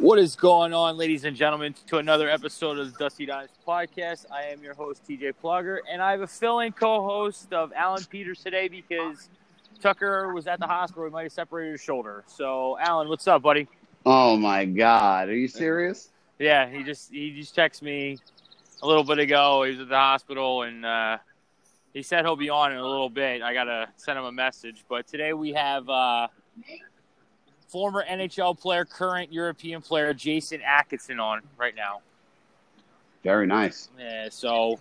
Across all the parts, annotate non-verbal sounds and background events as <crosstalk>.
What is going on, ladies and gentlemen, to another episode of the Dusty Dimes podcast? I am your host, TJ Plugger, and I have a fill-in co-host of Alan Peters today because Tucker was at the hospital. He might have separated his shoulder. So, Alan, what's up, buddy? Oh my God, are you serious? Yeah, he just he just texted me a little bit ago. He was at the hospital, and uh, he said he'll be on in a little bit. I gotta send him a message. But today we have uh, former NHL player, current European player Jason Akeson on right now. Very nice. Yeah, so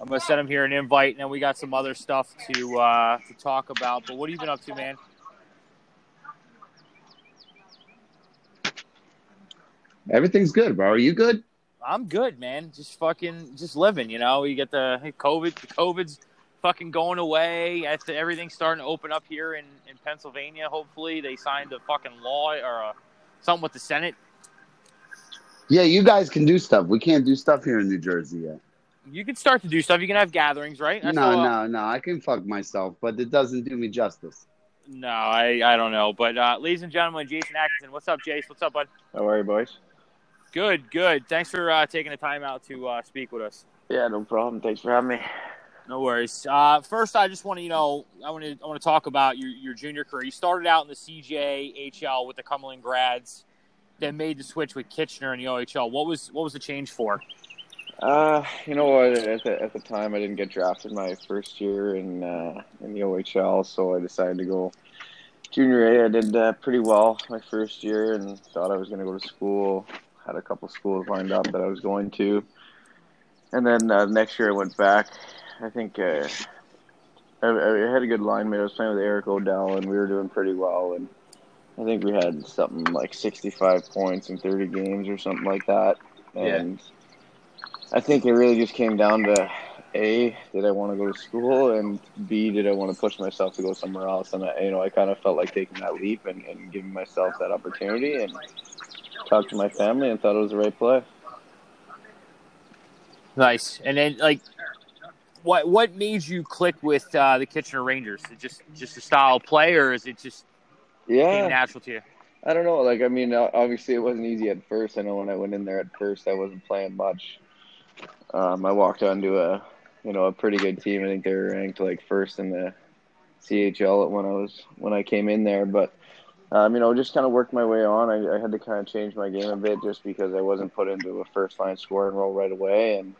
I'm gonna send him here an invite, and then we got some other stuff to uh, to talk about. But what have you been up to, man? Everything's good, bro. Are you good? I'm good, man. Just fucking, just living. You know, you get the hey, COVID. The COVID's fucking going away. I th- Everything's starting to open up here in, in Pennsylvania. Hopefully, they signed a fucking law or uh, something with the Senate. Yeah, you guys can do stuff. We can't do stuff here in New Jersey yet. You can start to do stuff. You can have gatherings, right? That's no, all- no, no. I can fuck myself, but it doesn't do me justice. no. I, I don't know, but uh, ladies and gentlemen, Jason Akeson. What's up, Jace? What's up, bud? How are you, boys? Good, good. Thanks for uh, taking the time out to uh, speak with us. Yeah, no problem. Thanks for having me. No worries. Uh, first, I just want to, you know, I want to, I want to talk about your, your junior career. You started out in the CJHL with the Cumberland grads, then made the switch with Kitchener in the OHL. What was, what was the change for? Uh, you know what? At the, at the time, I didn't get drafted my first year in uh, in the OHL, so I decided to go junior A. I did uh, pretty well my first year, and thought I was going to go to school. Had a couple schools lined up that I was going to, and then uh, next year I went back. I think uh, I, I had a good line mate. I was playing with Eric O'Dell, and we were doing pretty well. And I think we had something like 65 points in 30 games or something like that. And I think it really just came down to a did I want to go to school, and b did I want to push myself to go somewhere else. And I, you know, I kind of felt like taking that leap and, and giving myself that opportunity, and talked to my family and thought it was the right play. Nice. And then, like, what, what made you click with uh, the Kitchener Rangers? Is just, just a style of play, or is it just Yeah, natural to you? I don't know. Like, I mean, obviously it wasn't easy at first. I know when I went in there at first, I wasn't playing much. Um, I walked onto a, you know, a pretty good team. I think they were ranked like first in the CHL when I was when I came in there. But, um, you know, just kind of worked my way on. I, I had to kind of change my game a bit just because I wasn't put into a first line scoring role right away. And,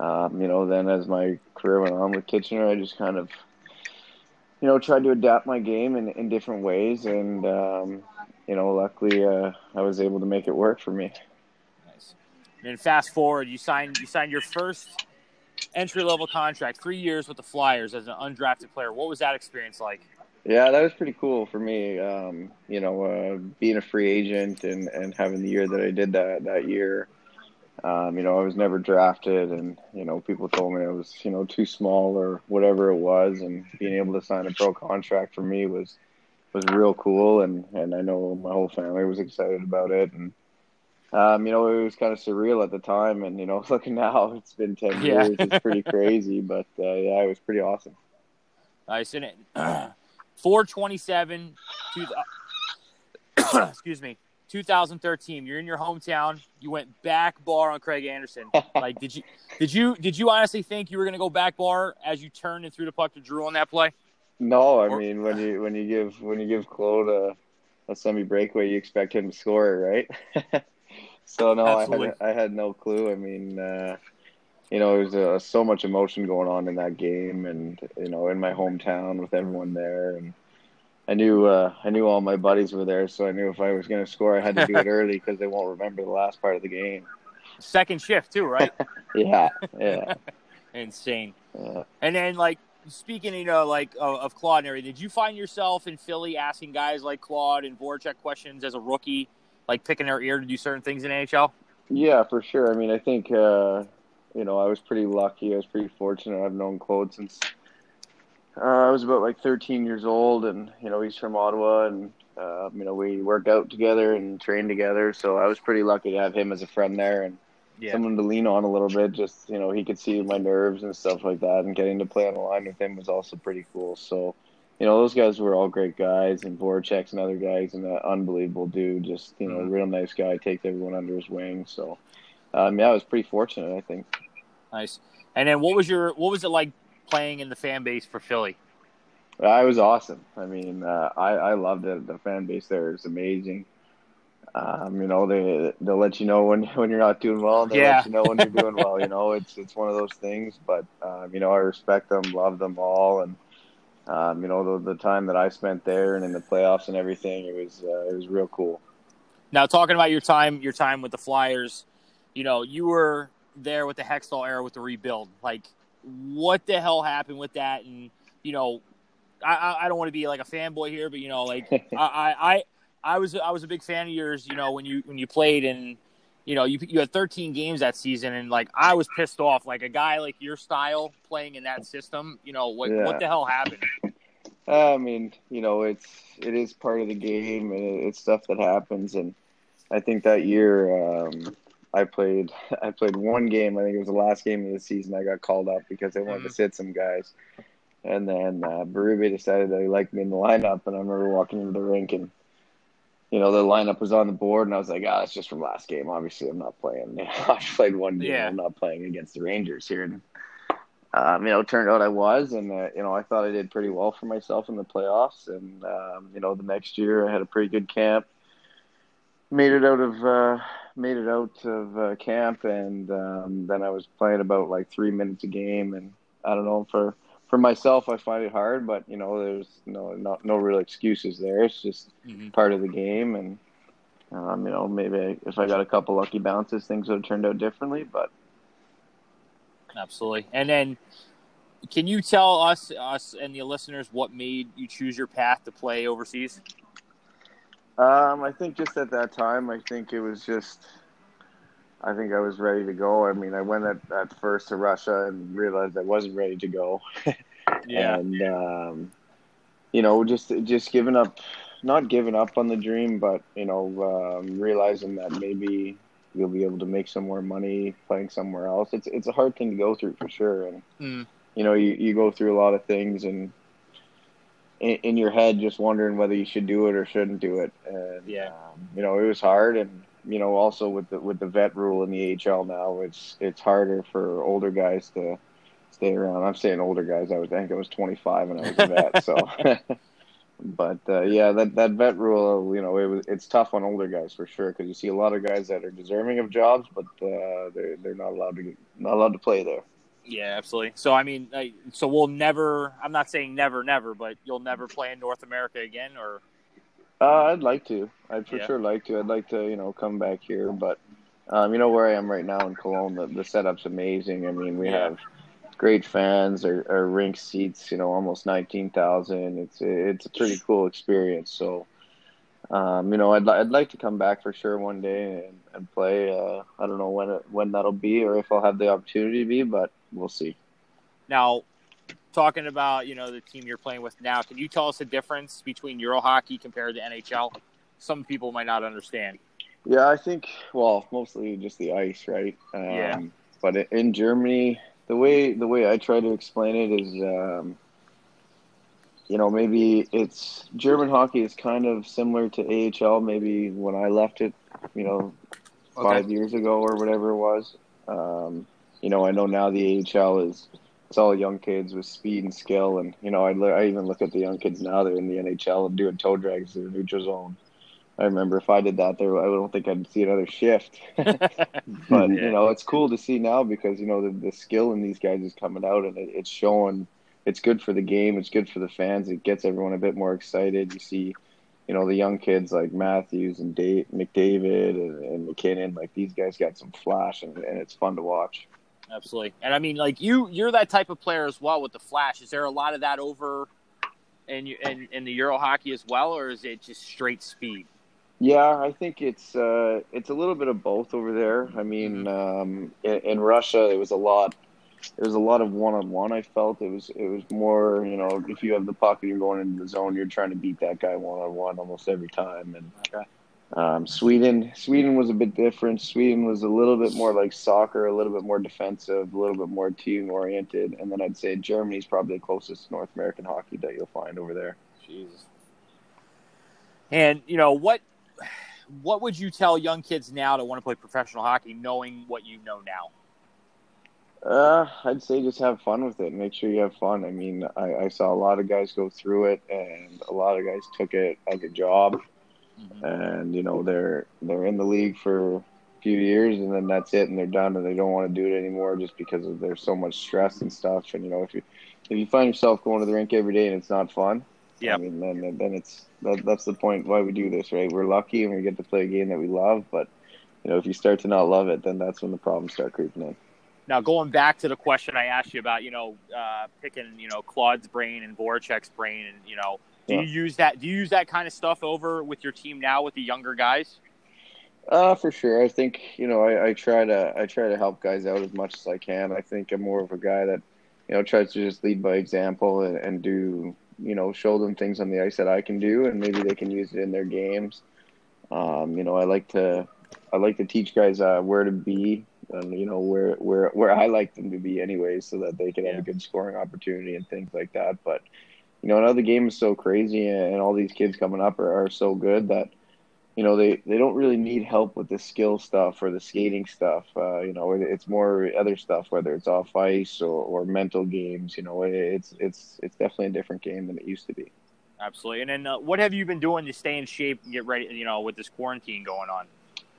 um, you know, then as my career went on with Kitchener, I just kind of, you know, tried to adapt my game in, in different ways. And, um, you know, luckily uh, I was able to make it work for me. Nice. And fast forward, you signed you signed your first entry level contract, three years with the Flyers as an undrafted player. What was that experience like? Yeah, that was pretty cool for me. Um, you know, uh, being a free agent and, and having the year that I did that that year. Um, you know, I was never drafted, and you know, people told me I was you know too small or whatever it was, and being able to sign a pro contract for me was was real cool, and and I know my whole family was excited about it, and um, you know, it was kind of surreal at the time, and you know, <laughs> looking now, it's been ten Yeah. years, it's pretty <laughs> crazy, but uh, yeah, it was pretty awesome. Nice. And it, <clears throat> 427, <coughs> excuse me, 2013. You're in your hometown. You went back bar on Craig Anderson. <laughs> Like, did you did you did you honestly think you were going to go back bar as you turned and threw the puck to Drew on that play? No, I Or- mean when you when you give when you give Claude a, a semi breakaway, you expect him to score right? <laughs> so no, I had I had no clue. I mean, uh, you know, there was uh, so much emotion going on in that game, and you know, in my hometown with everyone there, and I knew uh, I knew all my buddies were there, so I knew if I was going to score, I had to do it <laughs> early because they won't remember the last part of the game. Second shift too, right? <laughs> Yeah, yeah. <laughs> Insane. yeah. And then like speaking, you know, like of, of Claude and everything, did you find yourself in Philly asking guys like Claude and Voracek questions as a rookie, like picking their ear to do certain things in NHL? Yeah, for sure. I mean, I think uh, you know I was pretty lucky. I was pretty fortunate. I've known Claude since uh, I was about like 13 years old, and you know he's from Ottawa, and uh, you know we work out together and train together. So I was pretty lucky to have him as a friend there and Yeah. someone to lean on a little bit. Just you know he could see my nerves and stuff like that, and getting to play on the line with him was also pretty cool. So you know, those guys were all great guys, and Voracek's another guy. He's an unbelievable dude. Just you know, Mhm. real nice guy. Takes everyone under his wing. So, um, yeah, I was pretty fortunate. I think. Nice. And then what was your what was it like playing in the fan base for Philly? I was awesome. I mean, uh, I I loved it. The fan base there is amazing. Um, you know, they they'll let you know when <laughs> when you're not doing well, and they Yeah. let you know when you're doing well. You know, it's it's one of those things. But um, you know, I respect them, love them all, and um, you know, the, the time that I spent there and in the playoffs and everything, it was uh, it was real cool. Now talking about your time your time with the Flyers, you know, you were there with the Hextall era with the rebuild. Like what the hell happened with that and you know, I, I, don't want to be like a fanboy here, but you know, like <laughs> I, I, I I was I was a big fan of yours, you know, when you when you played and you know, you you had 13 games that season and like I was pissed off like a guy like your style playing in that system, you know, what Yeah. what the hell happened? I mean, you know, it's it is part of the game, and it's stuff that happens. And I think that year, um, I played <laughs> I played one game. I think it was the last game of the season. I got called up because they wanted to sit some guys, and then uh, Berube decided that he liked me in the lineup. And I remember walking into the rink, and you know, the lineup was on the board, and I was like, "Ah, it's just from last game. Obviously, I'm not playing. <laughs> I played one game. Yeah. I'm not playing against the Rangers here." And um, you know, it turned out I was, and uh, you know, I thought I did pretty well for myself in the playoffs. And um, you know, the next year I had a pretty good camp. Made it out of uh, made it out of uh, camp, and um, then I was playing about like three minutes a game. And I don't know for for myself, I find it hard, but you know, there's no not no real excuses there. It's just Mhm. part of the game, and um, you know, maybe if I got a couple lucky bounces, things would have turned out differently. But Absolutely. And then, can you tell us, us and the listeners, what made you choose your path to play overseas? Um, I think just at that time, I think it was just, I think I was ready to go. I mean, I went at, at first to Russia and realized I wasn't ready to go. <laughs> yeah. And, um, you know, just, just giving up, not giving up on the dream, but, you know, um, realizing that maybe you'll be able to make some more money playing somewhere else. It's, it's a hard thing to go through for sure. And, Mm. you know, you, you go through a lot of things and, in, in your head just wondering whether you should do it or shouldn't do it. And Yeah. um, you know, it was hard, and you know, also with the with the vet rule in the AHL now, it's it's harder for older guys to stay around. I'm saying older guys. I was I think I was 25 and I was a vet, <laughs> so. <laughs> But uh, yeah, that that vet rule, you know, it was it's tough on older guys for sure because you see a lot of guys that are deserving of jobs, but uh, they're they're not allowed to get not allowed to play there. Yeah, absolutely. So, I mean, I, so we'll never, I'm not saying never, never, but you'll never play in North America again, or? Uh, I'd like to. I'd for Yeah. sure like to. I'd like to, you know, come back here. But, um, you know, where I am right now in Cologne, the, the setup's amazing. I mean, we Yeah. have great fans. Our, our rink seats, you know, almost nineteen thousand. It's it's a pretty cool experience. So, um, you know, I'd I'd like to come back for sure one day and, and play. Uh, I don't know when it, when that'll be or if I'll have the opportunity to be, but we'll see. Now, talking about, you know, the team you're playing with now, can you tell us the difference between Euro hockey compared to NHL? Some people might not understand. Yeah, I think well, mostly just the ice, right? Um, Yeah. But in Germany, the way the way I try to explain it is, um, you know, maybe it's German hockey is kind of similar to AHL. Maybe when I left it, you know, five years ago or whatever it was. Um, you know, I know now the AHL is it's all young kids with speed and skill, and you know, I, lo- I even look at the young kids now. They're in the NHL and doing toe drags in the neutral zone. I remember if I did that, there I don't think I'd see another shift. <laughs> <laughs> but Yeah. you know, it's cool to see now because you know the, the skill in these guys is coming out, and it, it's showing. It's good for the game. It's good for the fans. It gets everyone a bit more excited. You see, you know, the young kids like Matthews and Dave, McDavid and, and MacKinnon. Like these guys got some flash, and, and it's fun to watch. Absolutely. And I mean, like you, you're that type of player as well with the flash. Is there a lot of that over in in, in the Euro hockey as well, or is it just straight speed? Yeah, I think it's uh, it's a little bit of both over there. I mean, um, in, in Russia, it was a lot. There was a lot of one on one. I felt it was it was more. You know, if you have the puck and you're going into the zone, you're trying to beat that guy one on one almost every time. And Okay. Um, Sweden, Sweden was a bit different. Sweden was a little bit more like soccer, a little bit more defensive, a little bit more team oriented, and then I'd say Germany's probably the closest North American hockey that you'll find over there. Jesus. And you know what? What would you tell young kids now to want to play professional hockey, knowing what you know now? Uh, I'd say just have fun with it. Make sure you have fun. I mean, I, I saw a lot of guys go through it, and a lot of guys took it as a job, Mm-hmm. and you know they're they're in the league for a few years, and then that's it, and they're done, and they don't want to do it anymore just because of there's so much stress and stuff. And you know, if you if you find yourself going to the rink every day and it's not fun, Yeah. I mean, then then it's that, that's the point why we do this, right? We're lucky and we get to play a game that we love, but you know, if you start to not love it, then that's when the problems start creeping in. Now, going back to the question I asked you about, you know, uh, picking, you know, Claude's brain and Voracek's brain, and you know, do Yeah. you use that? Do you use that kind of stuff over with your team now with the younger guys? Uh, for sure. I think you know I, I try to I try to help guys out as much as I can. I think I'm more of a guy that you know tries to just lead by example and, and do you know show them things on the ice that I can do, and maybe they can use it in their games. Um, you know, I like to I like to teach guys uh, where to be and you know where where where I like them to be anyway, so that they can have a good scoring opportunity and things like that. But you know, now the game is so crazy, and all these kids coming up are, are so good that you know they, they don't really need help with the skill stuff or the skating stuff. Uh, you know, it, it's more other stuff, whether it's off ice or, or mental games. You know, it, it's it's it's definitely a different game than it used to be. Absolutely. And then, uh, what have you been doing to stay in shape and get ready? You know, with this quarantine going on.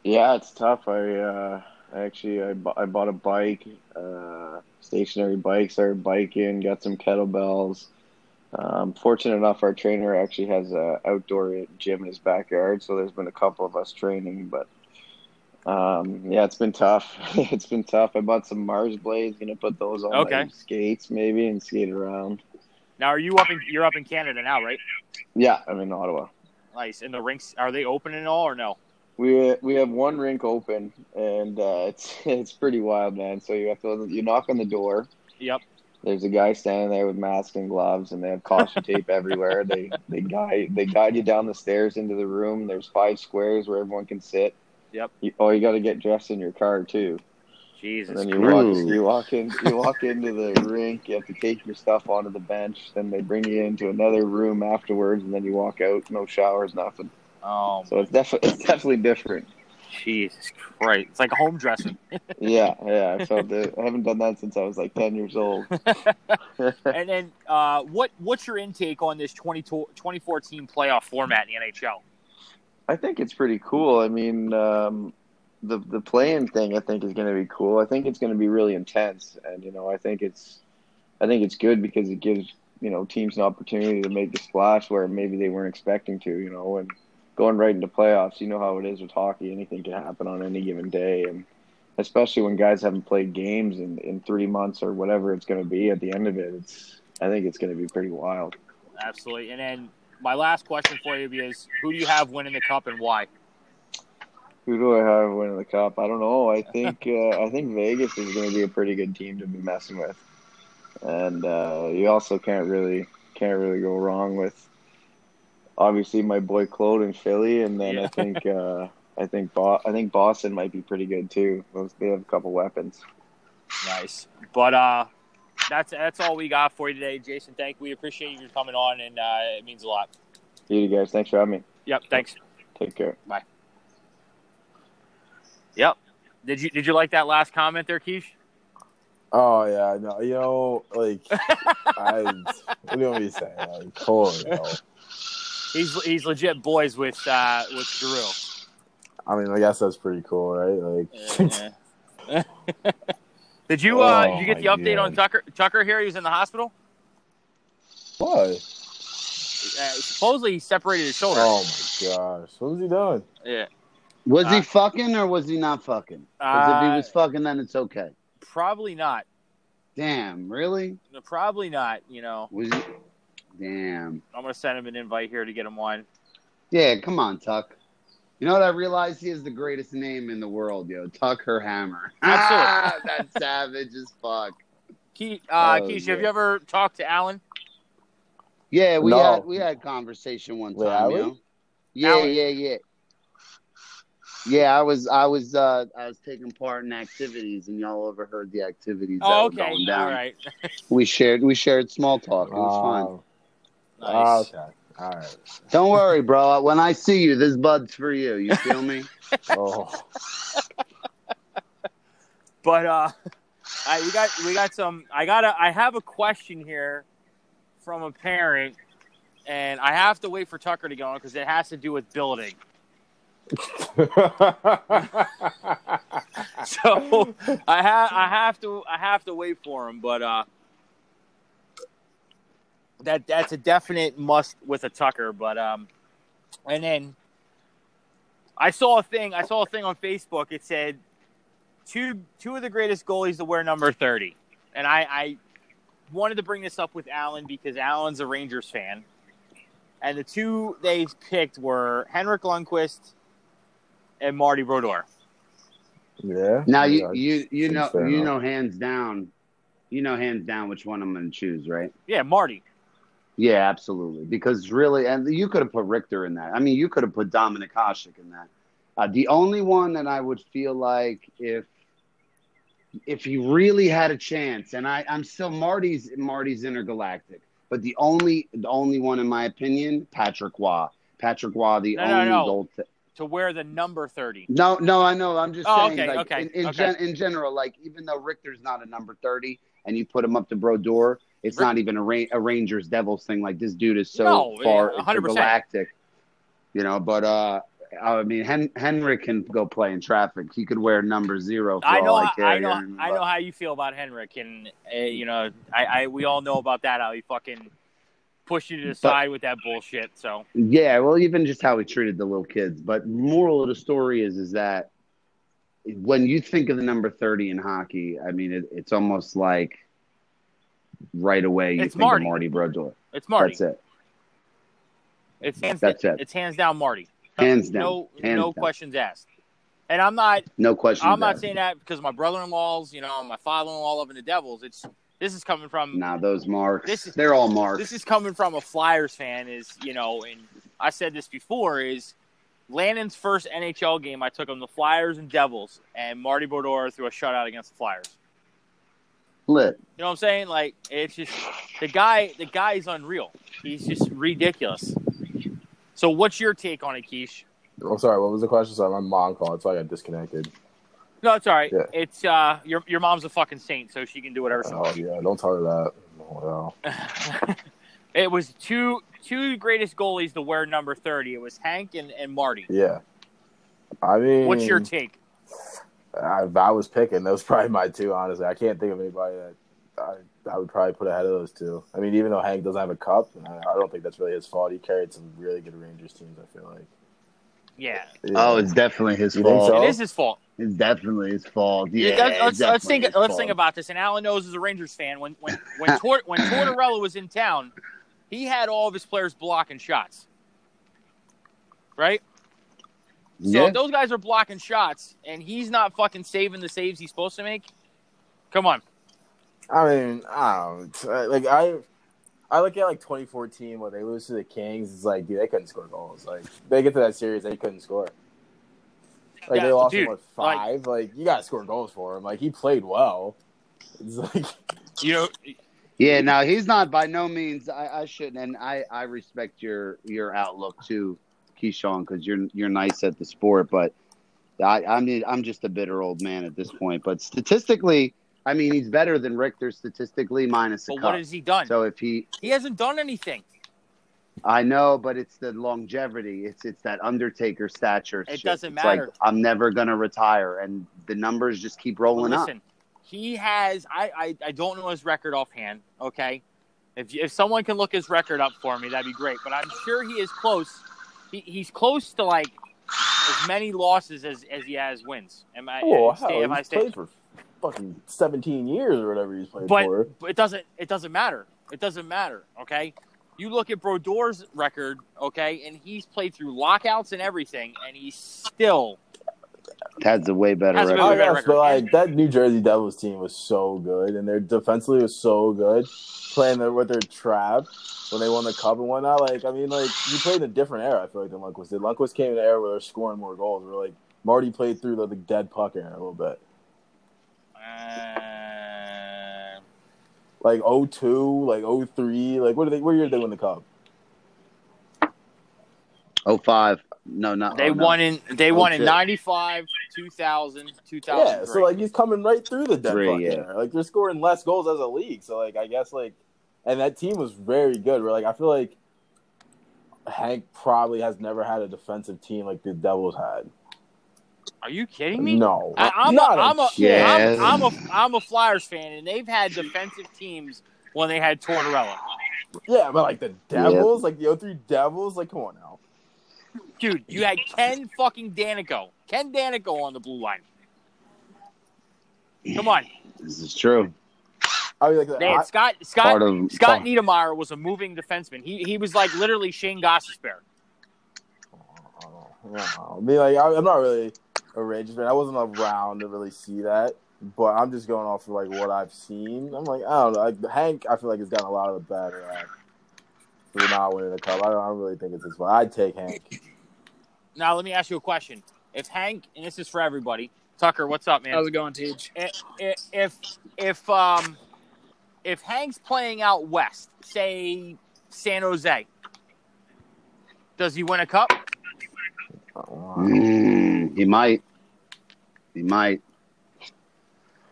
Yeah, it's tough. I uh, actually I, bu- I bought a bike, uh, stationary bike, started biking, got some kettlebells. Um, fortunate enough, our trainer actually has a outdoor gym in his backyard, so there's been a couple of us training. But um, yeah, it's been tough. <laughs> it's been tough. I bought some Marsblades, gonna put those on Okay. my skates maybe and skate around. Now, are you up in? You're up in Canada now, right? Yeah, I'm in Ottawa. Nice. And the rinks are they open and all or no? We we have one rink open, and uh, <laughs> it's it's pretty wild, man. So you have to you knock on the door. Yep. There's a guy standing there with mask and gloves, and they have caution <laughs> tape everywhere. They they guide they guide you down the stairs into the room. There's five squares where everyone can sit. Yep. You, oh, you got to get dressed in your car too. Jesus. And then you Christ. walk you walk in you walk into the rink. You have to take your stuff onto the bench. Then they bring you into another room afterwards, and then you walk out. No showers, nothing. Oh, So it's definitely it's definitely different. Jesus Christ! It's like a home dressing. <laughs> Yeah, yeah. I felt it. I haven't done that since I was like ten years old. <laughs> and then, uh, what what's your intake on this 20, 2014 playoff format in the NHL? I think it's pretty cool. I mean, um, the the play-in thing I think is going to be cool. I think it's going to be really intense, and you know, I think it's I think it's good because it gives you know teams an opportunity to make the splash where maybe they weren't expecting to. You know, and going right into playoffs, you know how it is with hockey. Anything can happen on any given day, and especially when guys haven't played games in in three months or whatever it's going to be. At the end of it, it's I think it's going to be pretty wild. Absolutely. And then my last question for you is, who do you have winning the cup and why? Who do I have winning the cup? I don't know. I think <laughs> uh, I think Vegas is going to be a pretty good team to be messing with, and uh, you also can't really can't really go wrong with obviously my boy Claude in Philly, and then Yeah. I think <laughs> uh, I think Bo- I think Boston might be pretty good too. They have a couple weapons. Nice. But uh, that's that's all we got for you today, Jason. Thank we appreciate you coming on, and uh, it means a lot. You guys, thanks for having me. Yep. Thanks. Take care. Bye. Yep. Did you did you like that last comment there, Keish? Oh yeah, no, you know, like I, what do you want me to say? Like, Cole, you know, He's he's legit boys with uh, with Drew. I mean, I guess that's pretty cool, right? Like, Yeah. <laughs> did you uh, Oh, did you get the my update on Tucker? Tucker here, he's in the hospital. why? Uh, supposedly he separated his shoulder. Oh my gosh, what was he doing? Yeah. Was Uh, he fucking or was he not fucking? Because if he Uh, was fucking, then it's okay. Probably not. Damn, really? Probably not. You know, Was he? Damn. I'm gonna send him an invite here to get him on. Yeah, come on, Tuck. You know what? I realized he is the greatest name in the world, yo. Tuck her hammer. <laughs> Absolutely. Ah, <laughs> that's savage as fuck. Ke- uh, Oh, Keisha, have you ever talked to Alan? Yeah, we No. had we had conversation one Wait, time, Allie? yo. Yeah, Allie? yeah, yeah. Yeah, I was I was uh I was taking part in activities and y'all overheard the activities that Oh, were okay. going down. right. <laughs> We shared we shared small talk. It was fun. Oh, Nice. okay. All right. Don't worry, bro. When I see you, this bud's for you. You feel me? <laughs> Oh, <laughs> But uh, I, we got we got some. I got to I have a question here from a parent, and I have to wait for Tucker to go on because it has to do with billeting. <laughs> So I have I have to I have to wait for him, but uh, that that's a definite must with a Tucker. But um, and then I saw a thing. I saw a thing on Facebook. It said two two of the greatest goalies to wear number thirty, and I, I wanted to bring this up with Alan because Alan's a Rangers fan, and the two they picked were Henrik Lundqvist and Marty Brodeur. yeah. Now you you you know you know hands down, you know hands down which one I'm going to choose, right? Yeah, Marty. Yeah, absolutely. Because really, and you could have put Richter in that. I mean, you could have put Dominik Hasek in that. Uh, the only one that I would feel like if if he really had a chance, and I I'm still Marty's Marty's intergalactic, but the only the only one in my opinion, Patrick Roy. Patrick Roy, the No, no, only no. T- to wear the number 30. no, no, I know. I'm just Oh, saying, okay, like, okay, in, in, okay. Gen, in general, like, even though Richter's not a number 30 and you put him up to Brodeur, it's not even a, Ra- a Rangers Devils thing. Like, this dude is so No, far yeah, galactic, you know. But, uh, I mean, Hen- Henrik can go play in traffic. He could wear number zero for I know, all I I, care. I you know? I know how you feel about Henrik, and uh, you know, I, I, we all know about that. How he fucking pushed you to the But- side with that bullshit. So Yeah, well, even just how he treated the little kids. But moral of the story is, is that when you think of the number thirty in hockey, I mean, it, it's almost like right away you It's think Marty. of Marty Brodeur. it's Marty. That's it. It's hands, That's it. It's hands down Marty. Hands down. No, Hands no down. questions asked. And I'm not, No question. I'm not saying that because my brother-in-laws, you know, my father-in-law loving the Devils. It's this is coming from Nah, those marks. This is- they're all marks. this is coming from a Flyers fan. Is you know, and I said this before is. Lannon's first NHL game, I took him the Flyers and Devils, and Marty Brodeur threw a shutout against the Flyers. Lit. You know what I'm saying? Like it's just the guy. The guy is unreal. He's just ridiculous. So, what's your take on it, Keish? I'm sorry. What was the question? Sorry, my mom called, so I got disconnected. No, it's all right. Yeah. It's uh, your your mom's a fucking saint, so she can do whatever she Oh wants. yeah, don't tell her that. Oh, <laughs> it was two two greatest goalies to wear number thirty. It was Hank and, and Marty. yeah. I mean, What's your take? I, if I was picking, those <laughs> probably my two. Honestly, I can't think of anybody that I, I would probably put ahead of those two. I mean, even though Hank doesn't have a cup, I, I don't think that's really his fault. He carried some really good Rangers teams. I feel like. Yeah, Yeah. Oh, it's definitely his You fault. so? it is his fault. It's definitely his fault. Yeah, Yeah, let's, let's, let's think. Let's fault. think about this. And Alan knows is a Rangers fan, when when <laughs> when Tor, when Tortorella was in town, he had all of his players blocking shots, right? So Yeah. if those guys are blocking shots, and he's not fucking saving the saves he's supposed to make. Come on, I mean, I don't like I. I look at like 2014 when they lose to the Kings. It's like, dude, they couldn't score goals. Like they get to that series, they couldn't score. Like Yeah, they lost dude, him with five. Like, you gotta score goals for him. Like he played well. It's like you know, Yeah, no, he's not by no means. I, I shouldn't, and I, I respect your your outlook too, Keyshawn, because you're you're nice at the sport. But I, I mean, I'm just a bitter old man at this point. But statistically, I mean, he's better than Richter statistically, minus a but what has he done? so if he, he hasn't done anything. I know, but it's the longevity. It's it's that Undertaker stature. It shit. doesn't It's matter. Like, I'm never gonna retire, and the numbers just keep But rolling up. listen, he has. I, I I don't know his record offhand. Okay, if if someone can look his record up for me, that'd be great. But I'm sure he is close. He, he's close to like as many losses as, as he has wins. Am I? Oh, stay, hell, am I stay, played for fucking 17 years or whatever he's played but for. but it doesn't it doesn't matter. It doesn't matter. Okay. You look at Brodeur's record, okay, and he's played through lockouts and everything, and he's still That's a way better Has a record. really better record. but like that New Jersey Devils team was so good, and their defensively was so good, playing their, with their trap when they won the cup and whatnot. Like, I mean, like you played in a different era. I feel like than Lundqvist did. Lundqvist came in an era where they're scoring more goals. Where like Marty played through the, the dead puck era a little bit. Uh, Like 02, like 03, like what are they? What year did they win the cup? Oh five. No, not they oh, no. won in they won in 95, 2000, 2003. Yeah, so like he's coming right through the dead Three, yeah. Like they're scoring less goals as a league. So like I guess like, and that team was very good. Where like I feel like Hank probably has never had a defensive team like the Devils had. Are you kidding me? No, I, I'm, not a, I'm, a, Yeah. I'm, I'm a I'm a Flyers fan, and they've had defensive teams when they had Tortorella. Yeah, but like the Devils, like the 03 Devils, like come on now. Dude, you had Ken fucking Daneyko. Ken Daneyko on the blue line. Come on. This is true. I mean, like They had I, Scott Scott of Scott part- Niedermayer was a moving defenseman. He he was like literally Shayne Gostisbehere. I don't. I mean, like I, I'm not really a Rangers fan. I wasn't around to really see that, but I'm just going off of like what I've seen. I'm like, I don't know. Like Hank, I feel like has gotten a lot of the better at for not winning the cup. I don't, I don't really think it's his fault. I'd take Hank. Now let me ask you a question. If Hank and this is for everybody, Tucker, what's up, man? How's it going, Teach? I- I- if if um if Hank's playing out west, say San Jose, does he win a cup? Mm, he might. He might.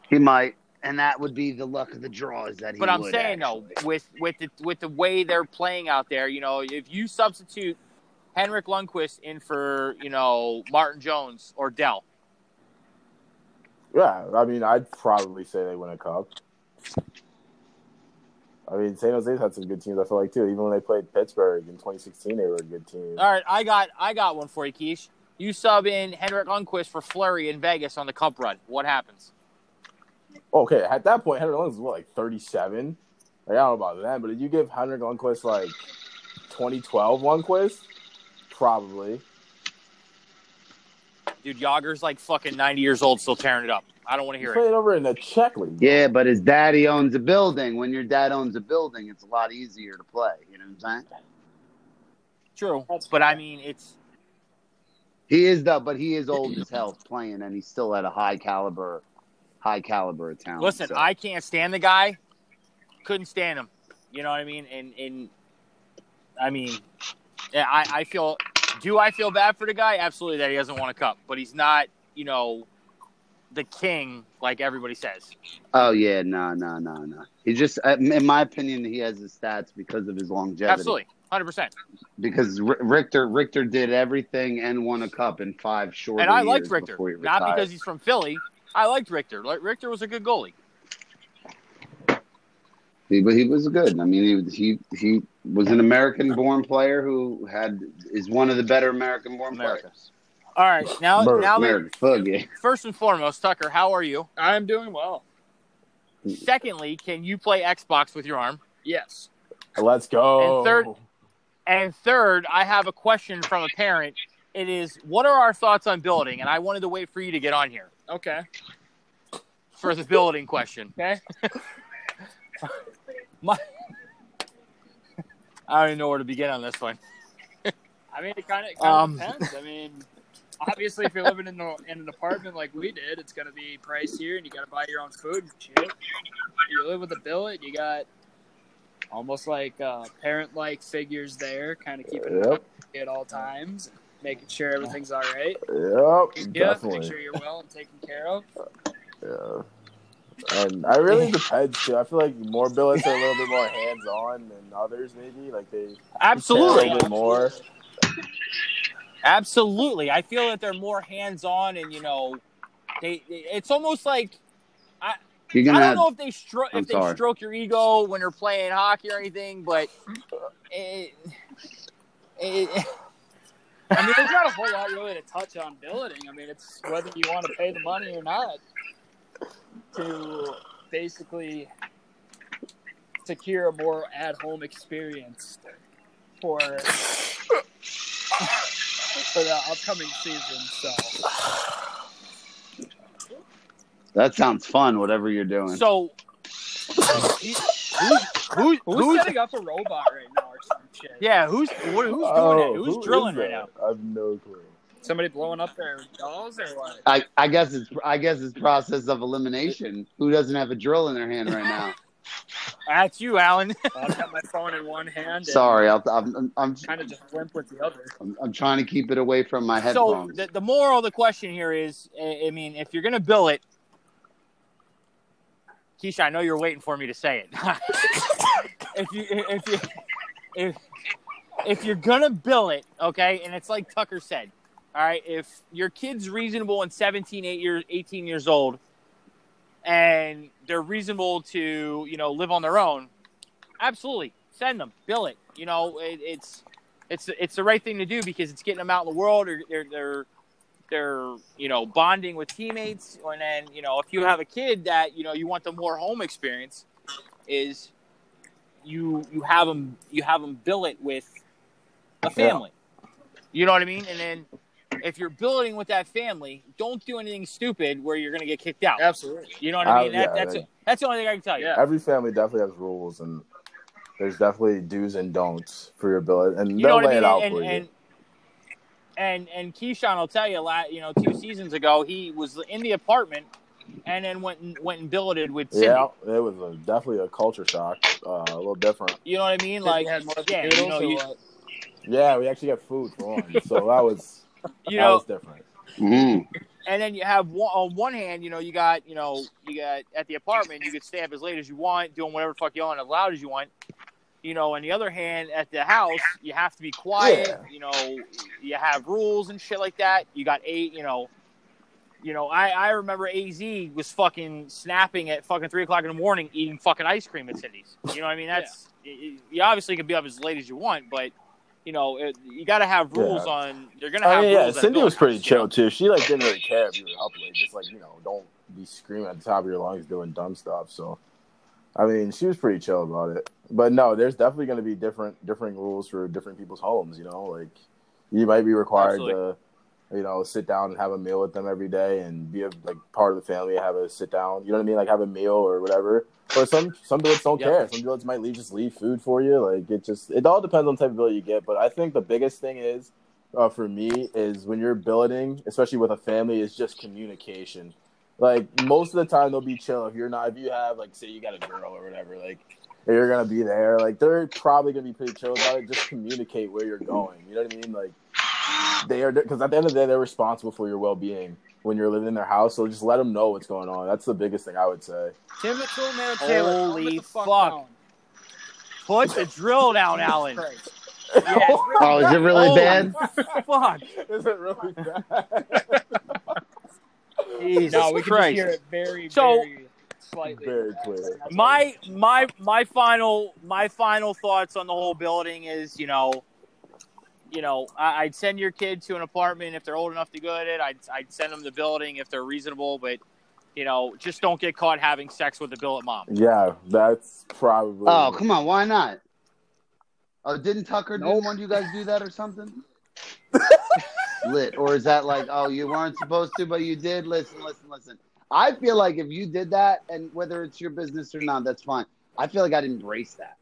He might. And that would be the luck of the draw is that he But I'm would, saying actually. though, with with the with the way they're playing out there, you know, if you substitute Henrik Lundqvist in for you know Martin Jones or Dell, yeah, I mean, I'd probably say they win a cup. I mean, San Jose's had some good teams. I feel like too. Even when they played Pittsburgh in 2016, they were a good team. all right, I got I got one for you, Keish. You sub in Henrik Lundqvist for Fleury in Vegas on the Cup run. What happens? Okay, at that point, Henrik Lundqvist was what, like 37? Like, I don't know about that, but did you give Henrik Lundqvist like 2012 Lundqvist? Probably. Dude, Jagr's like fucking 90 years old, still tearing it up. I don't want to He hear it. played over in the Czech league. Yeah, but his daddy owns a building. When your dad owns a building, it's a lot easier to play. You know what I'm saying? True, That's but I mean, it's He is though, but he is old as hell playing, and he's still at a high caliber, high caliber of talent. listen. so. I can't stand the guy. Couldn't stand him. You know what I mean? And and I mean, yeah, I I feel. Do I feel bad for the guy? Absolutely, that he doesn't want a cup, but he's not. You know, the king like everybody says. Oh yeah, no, no, no, no. He just, uh, in my opinion, he has his stats because of his longevity. Absolutely, hundred percent. Because Richter, Richter did everything and won a cup in five short. And I liked Richter, not because he's from Philly. I liked Richter. Like, Richter was a good goalie. He, but he was good. I mean, he he he was an American-born player who had is one of the better American-born America. players. All right, now America, now that, American, yeah. first and foremost, Tucker, how are you? I'm doing well. Secondly, can you play Xbox with your arm? Yes. Let's go. And third- And third, I have a question from a parent. It is, what are our thoughts on billeting? And I wanted to wait for you to get on here Okay. for the billeting question. <laughs> Okay. <laughs> My, I don't even know where to begin on this one. I mean, it kind of Um, depends. I mean, obviously, if you're living in, the, in an apartment like we did, it's going to be pricier, and you got to buy your own food and shit. You live with a billet, you got almost like uh, parent-like figures there, kind of keeping an Yep. eye at all times, making sure everything's all right. Yep. Yeah, definitely. make sure you're well and taken care of. Yeah. And I really depends too. I feel like more billets are a little bit more hands on than others, maybe. Like they care a Absolutely. little bit more. Absolutely. I feel that they're more hands on and, you know, they it's almost like I. You're gonna don't have know if they stroke I'm if they sorry. stroke your ego when they're playing hockey or anything, but it, it, I mean, there's not a whole lot really to touch on billeting. I mean, it's whether you want to pay the money or not to basically secure a more at-home experience for for the upcoming season. So that sounds fun. Whatever you're doing. so who's, who's, who's who's setting up a robot right now or some shit? yeah who's what, who's doing Oh, it? Who's who drilling right now? I have no clue. Somebody blowing up their dolls or what? I, I guess it's I guess it's process of elimination. Who doesn't have a drill in their hand right now? <laughs> That's you, Alan. <laughs> I've got my phone in one hand. Sorry, I'll, I'm I'm, Kind of just limp with the other. I'm I'm trying to keep it away from my so headphones. the, the moral of the question here is, I I mean, if you're gonna billet, Keisha, I know you're waiting for me to say it. <laughs> if you if you if if you're gonna billet, okay, and it's like Tucker said, all right, if your kid's reasonable and 17, 8 years, 18 years old, and they're reasonable to you know live on their own, absolutely send them, billet. You know, it, it's it's it's the right thing to do because it's getting them out in the world. Or they're they're they're you know bonding with teammates, and then you know if you have a kid that you know you want the more home experience, is you you have them you have them billet with a family. You know what I mean? And then if you're billeting with that family, don't do anything stupid where you're going to get kicked out. Absolutely. You know what I Uh, mean? that, yeah, that's right. that's the only thing I can tell you. Yeah. Every family definitely has rules, and there's definitely do's and don'ts for your billet, and You they'll what I lay mean? it out and, for and, you. and and and Keyshawn will tell you, la- you know, two seasons ago, he was in the apartment and then went and went and billeted with Cindy. Yeah, it was a, definitely a culture shock, uh, a little different. You know what I mean? Like, Like, had more yeah, you know, you. Yeah, we actually got food for one, <laughs> so that was you that know, was different. Mm. and then you have one, on one hand, you know, you got, you know, you got at the apartment, you could stay up as late as you want, doing whatever the fuck you want, as loud as you want. You know, on the other hand, at the house, you have to be quiet. Yeah. You know, you have rules and shit like that. You got eight, you know, you know, I, I remember AZ was fucking snapping at fucking three o'clock in the morning eating fucking ice cream at Cindy's. You know what I mean? That's yeah. you you obviously can be up as late as you want, but you know, it, you got to have rules Yeah. on. You're gonna have I mean, yeah, rules. at Cindy was pretty house, you know? chill too. She like didn't really care if you were up late, just like you know, don't be screaming at the top of your lungs doing dumb stuff. So, I mean, she was pretty chill about it. But no, there's definitely going to be different different rules for different people's homes. You know, like you might be required Absolutely. to, you know, sit down and have a meal with them every day and be a like part of the family. Have a sit down. You know what I mean? Like have a meal or whatever. Or some some billets don't Yep. care. Some billets might leave just leave food for you. Like it just it all depends on the type of billet you get. But I think the biggest thing is uh, for me is when you're billeting, especially with a family, is just communication. Like most of the time they'll be chill if you're not if you have like say you got a girl or whatever like you're gonna be there like they're probably gonna be pretty chill about it. Just communicate where you're going. You know what I mean? Like they are because at the end of the day they're responsible for your well being when you're living in their house. So just let them know what's going on. That's the biggest thing I would say. Tim Mitchell, man, Taylor, Holy the fuck. fuck. Put the drill down, Alan. Christ. Oh, is it really Holy bad? Fuck. <laughs> Is it really bad? <laughs> Jesus No, we can just Christ. hear it very, So- very slightly. Very clear. My my my final my final thoughts on the whole building is you know you know I, I'd send your kid to an apartment if they're old enough to go at it. I'd I'd send them the building if they're reasonable, but you know just don't get caught having sex with the billet mom. Yeah, that's probably. Oh, come on, why not? Oh, didn't Tucker Nope. didn't one of you guys do that or something? <laughs> <laughs> Lit, or is that like, oh, you weren't supposed to, but you did? Listen, listen, listen. I feel like if you did that, and whether it's your business or not, that's fine. I feel like I'd embrace that.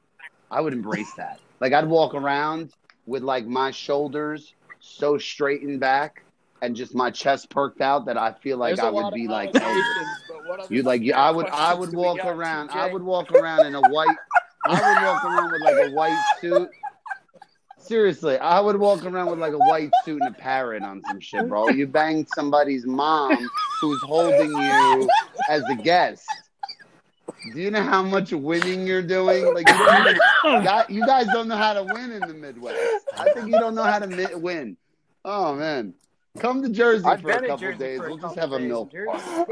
I would embrace that. Like I'd walk around with like my shoulders so straightened back and just my chest perked out that I feel like There's I would be like, allegations, oh, but what other You like you, I would I would walk around? I would walk around in a white I would walk around with like a white suit. Seriously, I would walk around with like a white suit and a parrot on some shit, bro. You banged somebody's mom who's holding you as a guest. Do you know how much winning you're doing? Like you, don't even, you guys don't know how to win in the Midwest. I think you don't know how to mi- win. Oh man, come to Jersey I've for a couple days. a We'll just have a milk. Jersey's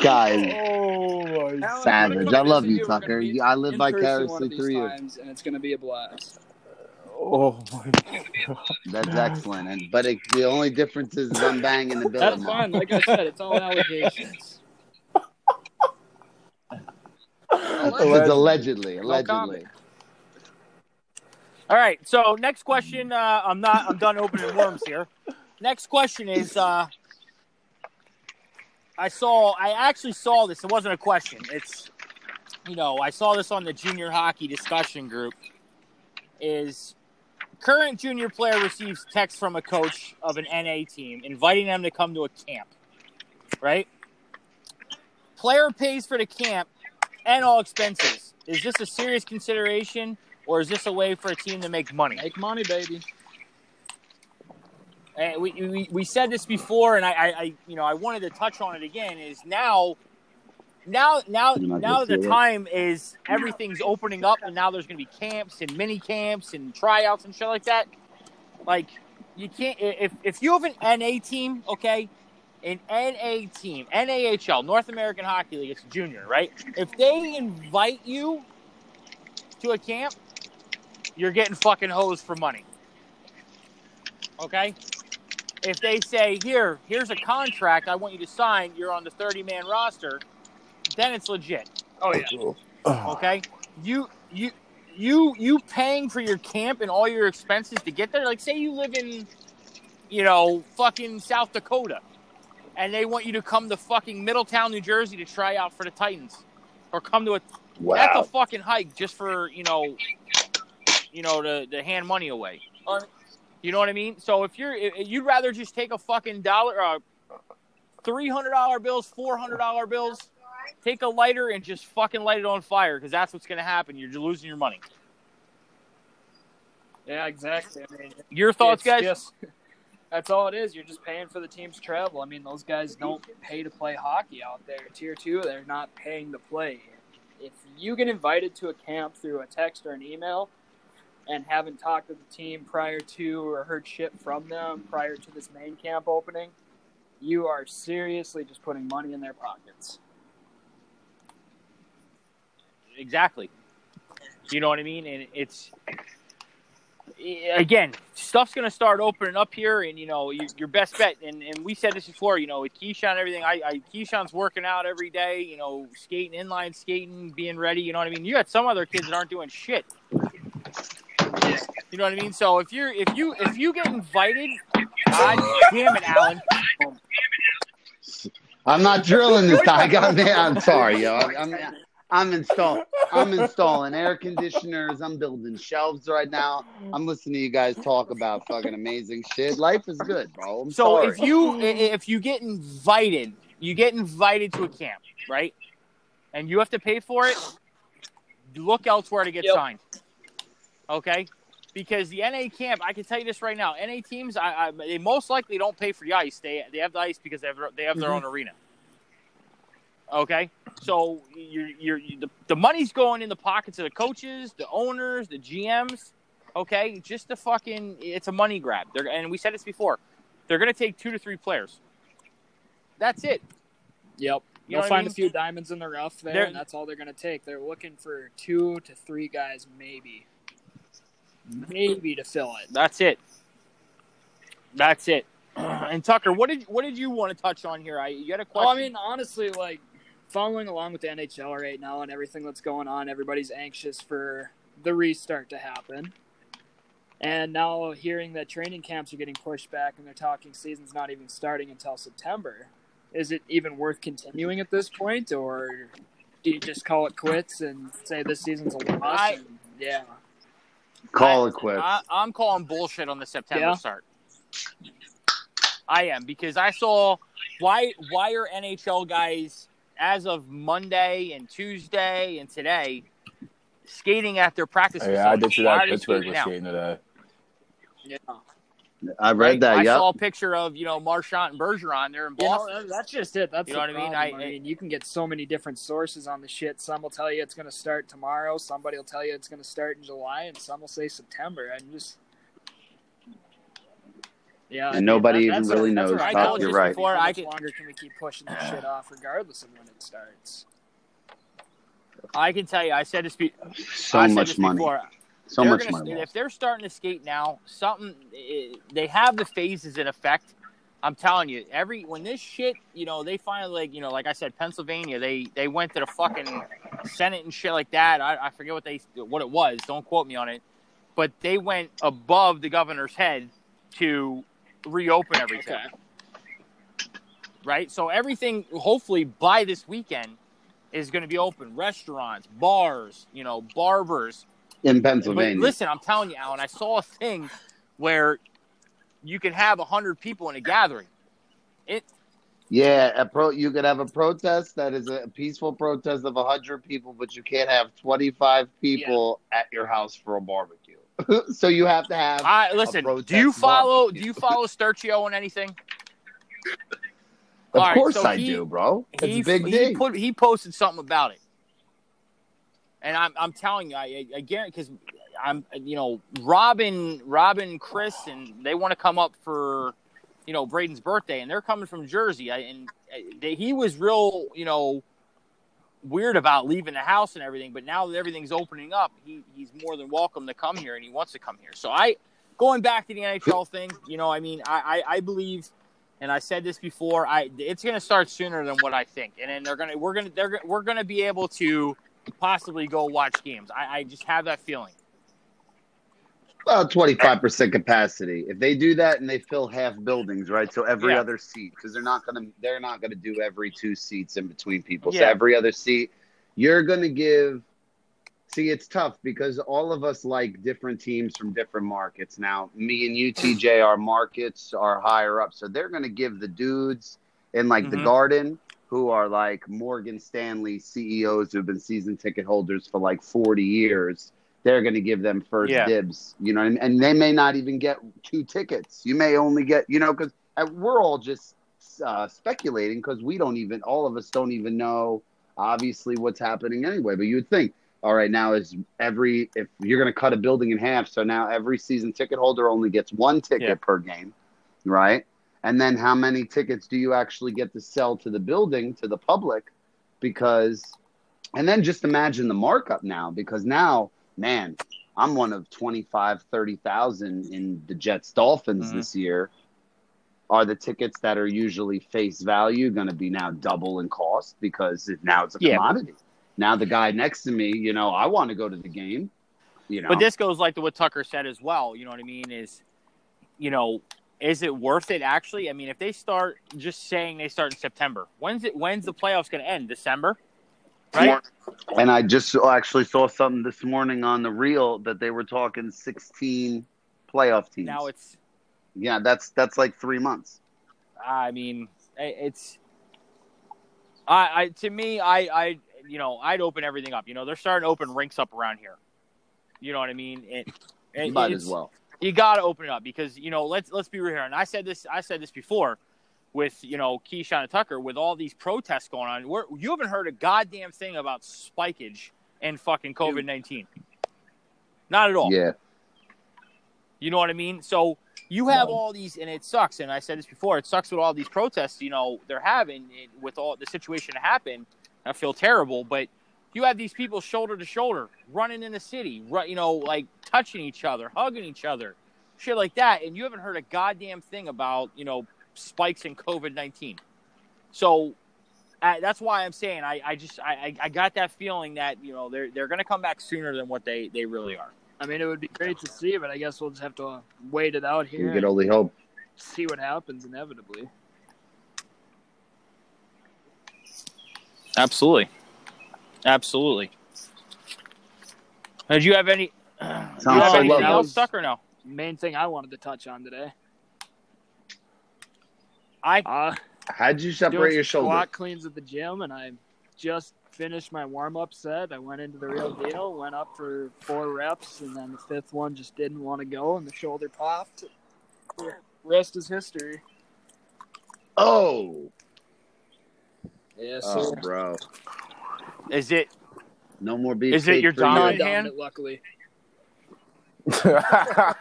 full of shithole. Sky is Oh savage. I love you, Tucker. meet I live in person vicariously through you. and it's going to be a blast. Oh my god. That's excellent. And but it, the only difference is I'm banging the bill. That's fine. Like I said, it's all <laughs> allegations. It's allegedly, allegedly. comment. All right, so next question. Uh, I'm not. I'm done opening worms here. Next question is. Uh, I saw. I actually saw this. It wasn't a question. It's. You know, I saw this on the junior hockey discussion group. Is current junior player receives text from a coach of an NA team inviting them to come to a camp. Right? Player pays for the camp and all expenses. Is this a serious consideration, or is this a way for a team to make money? Make money, baby. And we, we, we said this before, and I, I, I you know I wanted to touch on it again. Is now, now now now the time is everything's opening up, and now there's going to be camps and mini camps and tryouts and shit like that. Like you can't if if you have an NA team, okay, an NA team, NAHL, North American Hockey League, it's junior, right? If they invite you to a camp, you're getting fucking hosed for money. Okay? If they say, here, here's a contract I want you to sign, you're on the 30 man roster, then it's legit. Oh yeah. Okay? You you you you paying for your camp and all your expenses to get there, like say you live in you know, fucking South Dakota and they want you to come to fucking Middletown, New Jersey to try out for the Titans. Or come to a wow. that's a fucking hike just for, you know, you know, to, to hand money away. You know what I mean? So if you're, if, you'd rather just take a fucking dollar, uh, three hundred dollar bills, four hundred dollar bills, take a lighter and just fucking light it on fire because that's what's gonna happen. You're just losing your money. Yeah, exactly. I mean, Your thoughts, guys? just- <laughs> that's all it is. You're just paying for the team's travel. I mean, those guys don't pay to play hockey out there. Tier two, they're not paying to play. If you get invited to a camp through a text or an email and haven't talked to the team prior to or heard shit from them prior to this main camp opening, you are seriously just putting money in their pockets. Exactly. You know what I mean? And it's eh, again, stuff's gonna start opening up here, and you know, you, your best bet. And, and we said this before. You know, with Keyshawn, everything. I, I Keyshawn's working out every day. You know, skating, inline skating, being ready. You know what I mean? You got some other kids that aren't doing shit. You know what I mean? So if you're if you if you get invited, God damn it, Alan. I'm not drilling this time. I got man. I'm sorry, yo. I'm, I'm, I'm installing. I'm installing air conditioners. I'm building shelves right now. I'm listening to you guys talk about fucking amazing shit. Life is good, bro. I'm So sorry. if you if you get invited, you get invited to a camp, right? And you have to pay for it. Look elsewhere to get Yep. signed. Okay, because the NA camp, I can tell you this right now. NA teams, I, I they most likely don't pay for the ice. They they have the ice because they have their- they have their mm-hmm. own arena. Okay, so you're, you're, you the, the money's going in the pockets of the coaches, the owners, the GMs. Okay, just the fucking it's a money grab. They're, and we said this before. They're going to take two to three players. That's it. Yep. You They'll what I find mean? a few diamonds in the rough there, They're- and that's all they're going to take. They're looking for two to three guys, maybe. Maybe to fill it. That's it. That's it. <clears throat> And Tucker, what did what did you want to touch on here? I you had a question. Well, I mean, honestly, like following along with the NHL right now and everything that's going on, everybody's anxious for the restart to happen. And now hearing that training camps are getting pushed back and they're talking season's not even starting until September, is it even worth continuing at this point, or do you just call it quits and say this season's a loss? I- and- yeah. Call I- it quits. I, I'm calling bullshit on the September Yeah. start. I am because I saw why why are NHL guys as of Monday and Tuesday and today skating at their practice Oh, yeah, I facilities? did see that are they Pittsburgh skating was skating today. Yeah. I read Right? that. I Yep. saw a picture of you know Marchand and Bergeron. They're in You know, that's just it. That's You know what I mean? I- I, mean, you can get so many different sources on the shit. Some will tell you it's going to start tomorrow. Somebody will tell you it's going to start in July, and some will say September. And just yeah, And nobody even really that's knows where I how- go with you're right. before. I How much can- longer can we keep pushing this shit off, regardless of when it starts? I can tell you, I said this. Be- So I said much this money. Before. So They're much gonna- money. If they're starting to skate now, something eh, they have the phases in effect. I'm telling you, every when this shit, you know, they finally like, you know, like I said, Pennsylvania, they they went to the fucking Senate and shit like that. I, I forget what they what it was. Don't quote me on it, but they went above the governor's head to reopen everything. Okay. Right, so everything hopefully by this weekend is going to be open. Restaurants, bars, you know, barbers, in But Pennsylvania. listen, I'm telling you, Alan, I saw a thing where you can have a hundred people in a gathering. It Yeah, a pro. You could have a protest that is a peaceful protest of hundred people, but you can't have twenty five people at your house for a barbecue. <laughs> so you have to have. I listen. Do you follow? barbecue. Do you follow Sturcio on anything? of right, course so I he- do, bro. It's he, big he put he posted something about it, and I'm I'm telling you, I I, guarantee because I'm you know Robin Robin Chris and they want to come up for you know Braden's birthday and they're coming from Jersey I, and uh, they, he was real you know weird about leaving the house and everything, but now that everything's opening up, he he's more than welcome to come here and he wants to come here. So I going back to the NHL thing, you know, I mean, I I, I believe and I said this before. I it's going to start sooner than what I think, and then they're going to we're going to they're we're going to be able to possibly go watch games. I, I just have that feeling. Well, twenty five percent capacity. If they do that and they fill half buildings, right? So every Yeah. other seat, because they're not gonna they're not gonna do every two seats in between people. So every other seat, you're gonna give. See, it's tough because all of us like different teams from different markets. Now, me and you, TJ, our markets are higher up, so they're gonna give the dudes in like the Mhm. Garden, who are like Morgan Stanley CEOs who've been season ticket holders for like forty years they're going to give them first Yeah. dibs, you know, and, and they may not even get two tickets. You may only get, you know, because we're all just uh, speculating because we don't even, all of us don't even know, obviously, what's happening anyway. But you would think, all right, now is every, if you're going to cut a building in half, so now every season ticket holder only gets one ticket Yeah. per game, right? And then how many tickets do you actually get to sell to the building, to the public? Because, and then just imagine the markup now, because now, man, I'm one of 25, 30,000 in the Jets Dolphins Mhm. this year. Are the tickets that are usually face value going to be now double in cost because it, now it's a Yeah. commodity? Now the guy next to me, you know, I want to go to the game. You know, But this goes like to what Tucker said as well. You know what I mean? Is you know, is it worth it actually? I mean, if they start just saying they start in September, when's it? When's the playoffs going to end? December, right? and I just actually saw something this morning on the reel that they were talking 16 playoff teams. Now it's. yeah, that's that's like three months. I mean, it's. I, I to me, I, I, you know, I'd open everything up. You know, they're starting to open rinks up around here. You know what I mean? It, You it- might as well. You got to open it up because you know let's let's be real here. And I said this I said this before with you know Keyshawn and Tucker with all these protests going on. We're, you haven't heard a goddamn thing about spikage and fucking COVID nineteen. Not at all. Yeah. You know what I mean? So you have No. all these, and it sucks. And I said this before. It sucks with all these protests. You know they're having it, with all the situation that happened. I feel terrible, but you have these people shoulder to shoulder running in the city, ru- you know, like touching each other, hugging each other, shit like that, and you haven't heard a goddamn thing about you know spikes in COVID nineteen. So uh, that's why I'm saying I, I just I, I- I got that feeling that you know they're they're going to come back sooner than what they they really are. I mean, it would be great to see, but I guess we'll just have to wait it out here. You here can and only hope. see what happens inevitably. Absolutely, absolutely. Did you have any? <clears throat> Do you Sounds have so anything else, Tucker? or No. Main thing I wanted to touch on today. I Uh, How'd you separate doing your some shoulder? squat cleans at the gym, and I just finished my warm up set. I went into the real deal, went up for four reps, and then the fifth one just didn't want to go, and the shoulder popped. Rest is history. Oh, Yes, oh, bro. Is it No more beef. Is it your for you. dominant hand? luckily. Oh,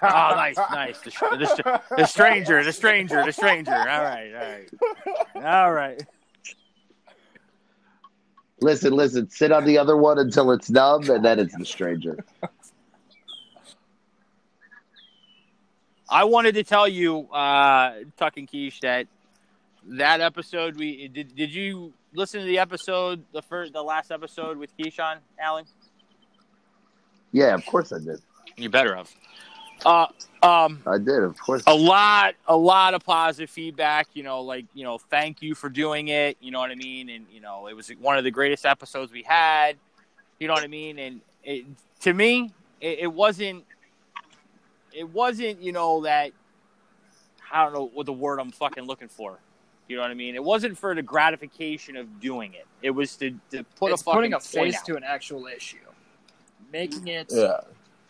nice, nice. The, the, the stranger, the stranger, the stranger. All right, all right, all right. Listen, listen. Sit on the other one until it's numb, and then it's the stranger. I wanted to tell you, uh, Tuck and Quiche, that that episode we did. Did you listen to the episode, the first, the last episode with Keyshawn, Allen? Yeah, of course I did. You better have. Uh, um, I did, of course. a lot a lot of positive feedback you know like you know thank you for doing it you know what i mean and you know it was one of the greatest episodes we had you know what i mean and it, to me it, it wasn't it wasn't you know that I don't know what the word I'm fucking looking for. You know what I mean? It wasn't for the gratification of doing it. It was to, to put it's a fucking putting a face out. to an actual issue, making it Yeah.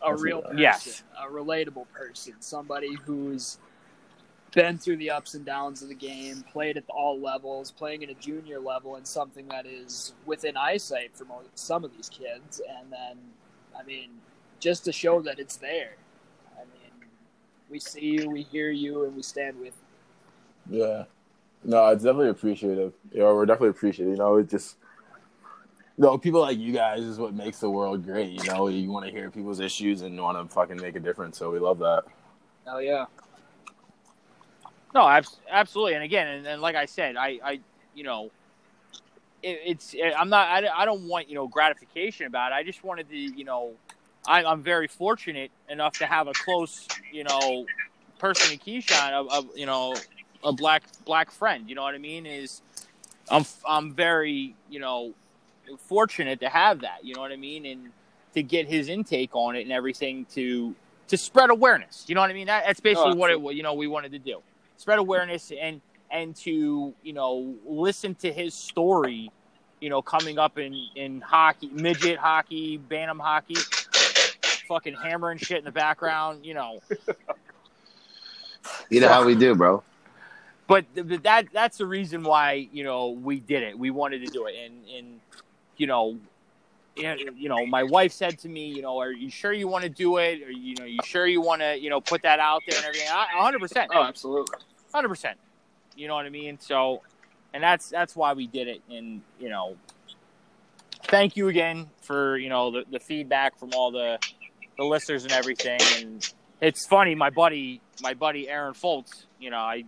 a real person, Yes. a relatable person, somebody who's been through the ups and downs of the game, played at all levels, playing at a junior level, and something that is within eyesight for some of these kids. And then, I mean, just to show that it's there. I mean, we see you, we hear you, and we stand with you. Yeah. No, it's definitely appreciative. You know, we're definitely appreciative. You know, it just you know, people like you guys is what makes the world great. You know, you want to hear people's issues and want to fucking make a difference. So we love that. Oh yeah. No, absolutely. And again, and, and like I said, I, I you know, it, it's eh, I'm not I, I don't want you know gratification about it. I just wanted to you know, I, I'm very fortunate enough to have a close you know person in Keyshawn of, of you know a black black friend. You know what I mean? Is I'm I'm very you know fortunate to have that. You know what I mean? And to get his intake on it and everything to to spread awareness. You know what I mean? That, that's basically what it you know we wanted to do. Spread awareness and and to you know listen to his story. You know, coming up in in hockey, midget hockey, bantam hockey, fucking hammering shit in the background. You know, You know how we do, bro. But th- th- that that's the reason why you know we did it. We wanted to do it, and and you know, yeah, you know, my wife said to me, you know, are you sure you want to do it? Or you know, you sure you want to you know put that out there and everything? Hundred percent, Oh, absolutely. hundred percent. You know what I mean? So, and that's that's why we did it. And you know, thank you again for you know the, the feedback from all the the listeners and everything. And it's funny, my buddy, my buddy Aaron Foltz. You know, I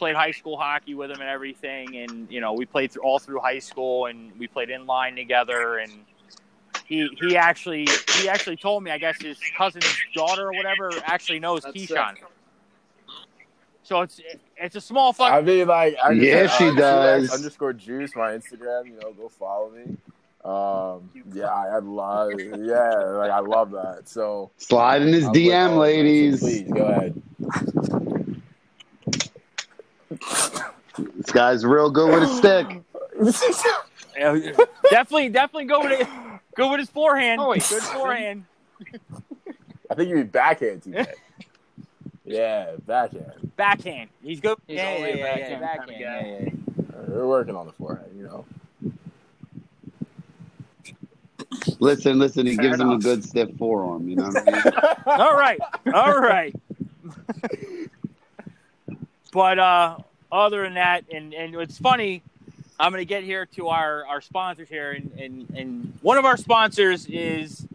played high school hockey with him and everything, and you know, we played through all through high school, and we played in line together, and. He, he actually he actually told me I guess his cousin's daughter or whatever actually knows That's Keyshawn. So it's it's a small fuck. I mean, like, I just Yeah, said, she uh, does. Underscore juice, my Instagram. You know, go follow me. Um, yeah, I, I love, yeah, like I love that. So Slide in his I'll DM, all of it. So ladies. please go ahead. This guy's real good with a stick. Yeah, definitely, definitely go with it. Go with his forehand. Oh, wait. Good forehand. I think you mean backhand today. yeah, backhand. Backhand. He's good. He's yeah, only a yeah, yeah, backhand yeah, kinda backhand. guy. Yeah, yeah. We're working on the forehand, you know. Listen, listen, he Fair gives him a good stiff forearm. You know what I mean? <laughs> All right, all right. But uh, other than that, and and it's funny. I'm going to get here to our, our sponsors here, and, and, and one of our sponsors is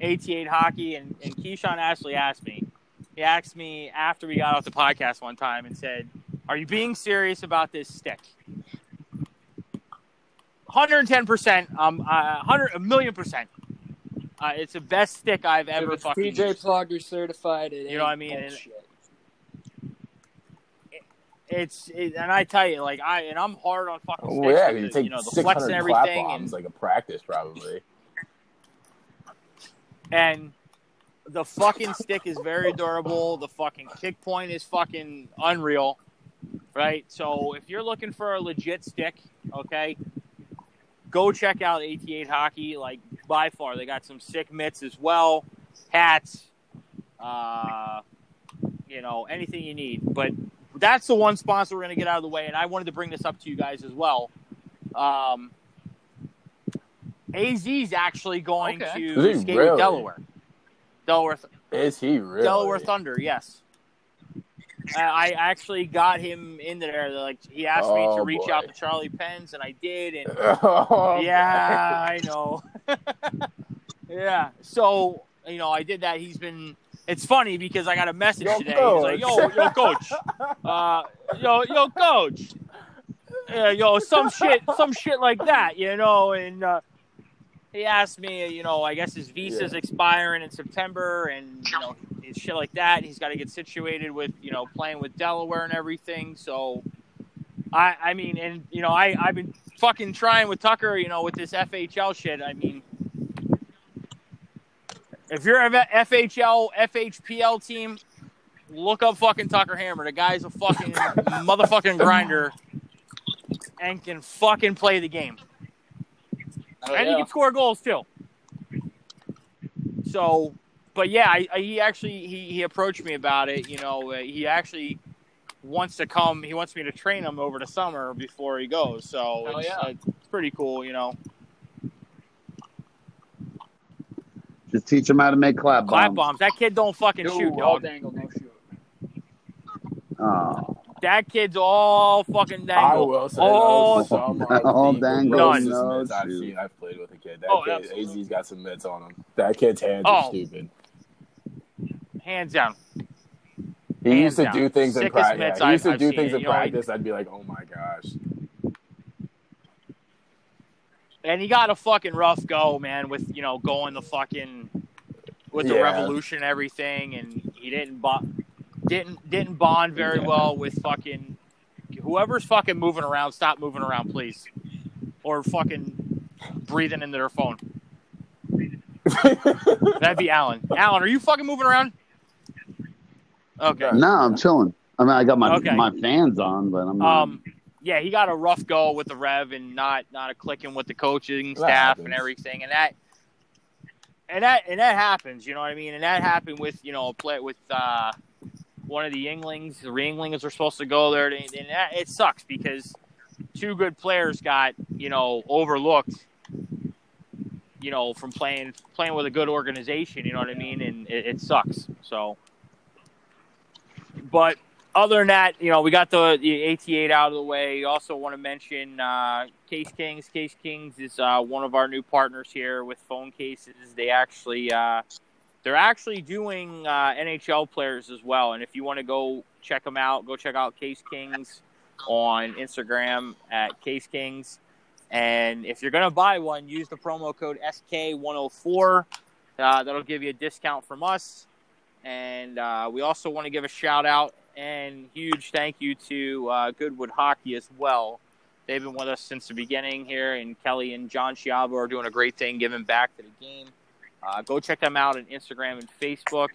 88 Hockey, and, and Keyshawn Ashley asked me. He asked me after we got off the podcast one time and said, "Are you being serious about this stick?" 110 percent. Um, uh, 100 a million percent. Uh, it's the best stick I've If ever it's fucking. PJ used. Plugger certified, it You know what I mean? And-. It's it, and I tell you, like I and I'm hard on fucking Oh yeah, you take you know the flex and everything, bombs and, like a practice probably. and the fucking stick is very durable. The fucking kick point is fucking unreal, right? So if you're looking for a legit stick, okay, go check out 88 Hockey. Like by far, they got some sick mitts as well, hats, uh, you know, anything you need. But that's the one sponsor we're going to get out of the way, and I wanted to bring this up to you guys as well. Um, AZ is actually going Okay. to Is skate really? with Delaware. Delaware, Is he really? Delaware Thunder, yes. I actually got him in there. Like he asked me to Oh, reach boy. out to Charlie Penn's, and I did. And <laughs> Oh, yeah, I know. <laughs> yeah. So you know, I did that. He's been. It's funny because I got a message Yo, today. He's like, "Yo, coach." yo, coach, uh, yo, yo, coach, yeah, yo, some shit, some shit like that, you know." And uh, he asked me, you know, I guess his visa's expiring in September, and you know, shit like that. He's got to get situated with, you know, playing with Delaware and everything. So, I, I mean, and you know, I, I've been fucking trying with Tucker, you know, with this FHL shit. I mean, If you're an FHL, FHPL team, look up fucking Tucker Hammer. The guy's a fucking <laughs> motherfucking grinder and can fucking play the game. Oh, and he can score goals too. So, but yeah, I, I, he actually he, he approached me about it. You know, uh, he actually wants to come. He wants me to train him over the summer before he goes. So Hell it's, yeah. uh, it's pretty cool. You know, Just teach him how to make clap bombs. clap bombs. That kid don't fucking No, shoot, dog. dangle, no shoot. Oh, That kid's all fucking I will say Oh, those <laughs> some of all dangle, grossest no I've seen. I've played with a kid. That Oh, kid, absolutely. AZ's got some mitts on him. That kid's hands Oh. are stupid. hands down. He Hands used to down. do things in Sickest practice. Yeah, he used to I've- do I've things seen. in You know, like- practice. I'd be like, oh my gosh. And he got a fucking rough go, man, with you know going the fucking with the Yeah. revolution and everything, and he didn't bond didn't didn't bond very Yeah. well with fucking whoever's fucking moving around. Stop moving around, please, or fucking breathing into their phone. <laughs> That'd be Alan. Alan, are you fucking moving around? Okay. no, I'm chilling. I mean, I got my Okay. my fans on, but I'm not. Um, Yeah, he got a rough go with the Rev and not not a clicking with the coaching That staff and everything, and that and that and that happens. You know what I mean? And that happened with you know a play with uh, one of the Yinglings. The Yinglings are supposed to go there, and and that, it sucks because two good players got you know overlooked. You know, from playing playing with a good organization, you know what I mean, and it, it sucks. So, but other than that, you know, we got the, the 88 out of the way. Also, want to mention uh, Case Kings. Case Kings is uh, one of our new partners here with phone cases. They actually uh, they're actually doing uh, NHL players as well. And if you want to go check them out, go check out Case Kings on Instagram at Case Kings. And if you're gonna buy one, use the promo code SK104. Uh, that'll give you a discount from us. And uh, we also want to give a shout out and huge thank you to uh, Goodwood Hockey as well. They've been with us since the beginning here, and Kelly and John Chiavo are doing a great thing giving back to the game. Uh, go check them out on Instagram and Facebook.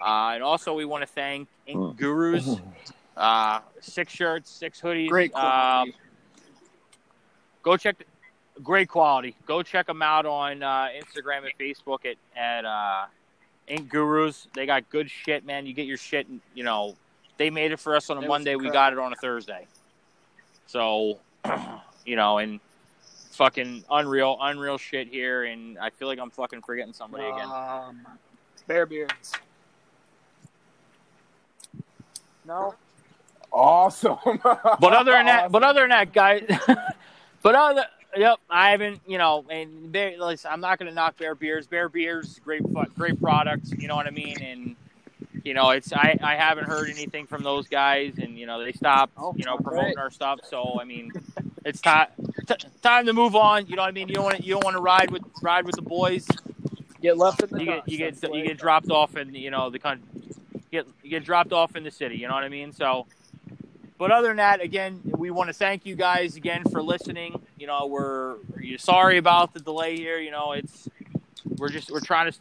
Uh, and also, we want to thank Ink Gurus. <laughs> Uh, six shirts, six hoodies. Great Uh, quality. go check great quality go check them out on uh, instagram and facebook at, at uh, ink gurus they got good shit man you get your shit you know they made it for us on a It monday we got it on a thursday so <clears throat> you know and fucking unreal unreal shit here and i feel like i'm fucking forgetting somebody again Um, Bear Beards. No. Awesome. <laughs> but other than that, but other than that, guys, <laughs> but other, yep, I haven't, you know, and Bear, listen, I'm not going to knock Bear Beers. Bear Beers, great, fu- great product. You know what I mean? And you know, it's I, I haven't heard anything from those guys, and you know, they stopped, Oh, you know, promoting our stuff. So I mean, it's time t- time to move on. You know what I mean? You don't want you don't want to ride with ride with the boys. Get left in the You get you get you get dropped off in you know the country. Get you get dropped off in the city. You know what I mean? So. But other than that, again, we want to thank you guys again for listening. You know, we're you're sorry about the delay here. You know, it's we're just we're trying to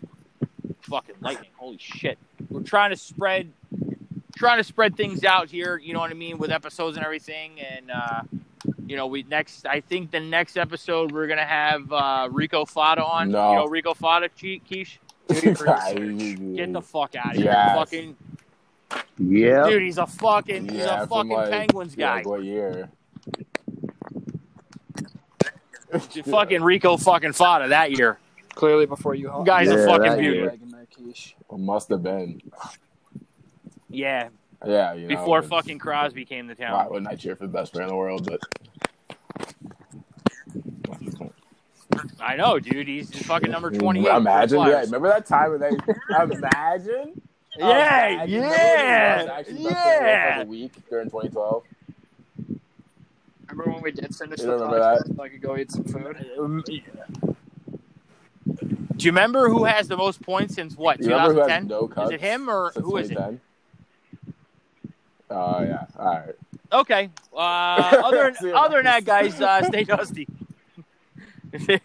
fucking lightning. Holy shit, trying to spread trying to spread things out here. You know what I mean with episodes and everything. And uh, you know, we next I think the next episode we're gonna have uh, Rico Fata on. No. You know Rico Fata, Che- Keish. <laughs> Get the fuck out of here. Yes. Fucking yeah. dude, he's a fucking he's a fucking like- Penguins guy. like what year? fucking Rico fucking Fata that year. Clearly before you. Guy's a Yeah, fucking that beauty. year. Dragging that quiche. It must have been. Yeah, Yeah, you know. before it's- fucking Crosby came to Why town. wouldn't I cheer for the best player in the world? But I know, dude. He's just fucking number twenty eight. Imagine, yeah. Remember that time when they imagine? <laughs> Yeah, Imagine. yeah, Remember when he was actually best player in the world for yeah. like a week during 2012. Remember when we did finish You the remember podcast so I could go eat some food? Um, Do you remember who has the most points since what? You remember who has 2010? no? Is it him or who is it? 2010? Oh yeah, all right. Okay. Uh, other See <laughs> other than that, guys. guys, uh, stay dusty. <laughs>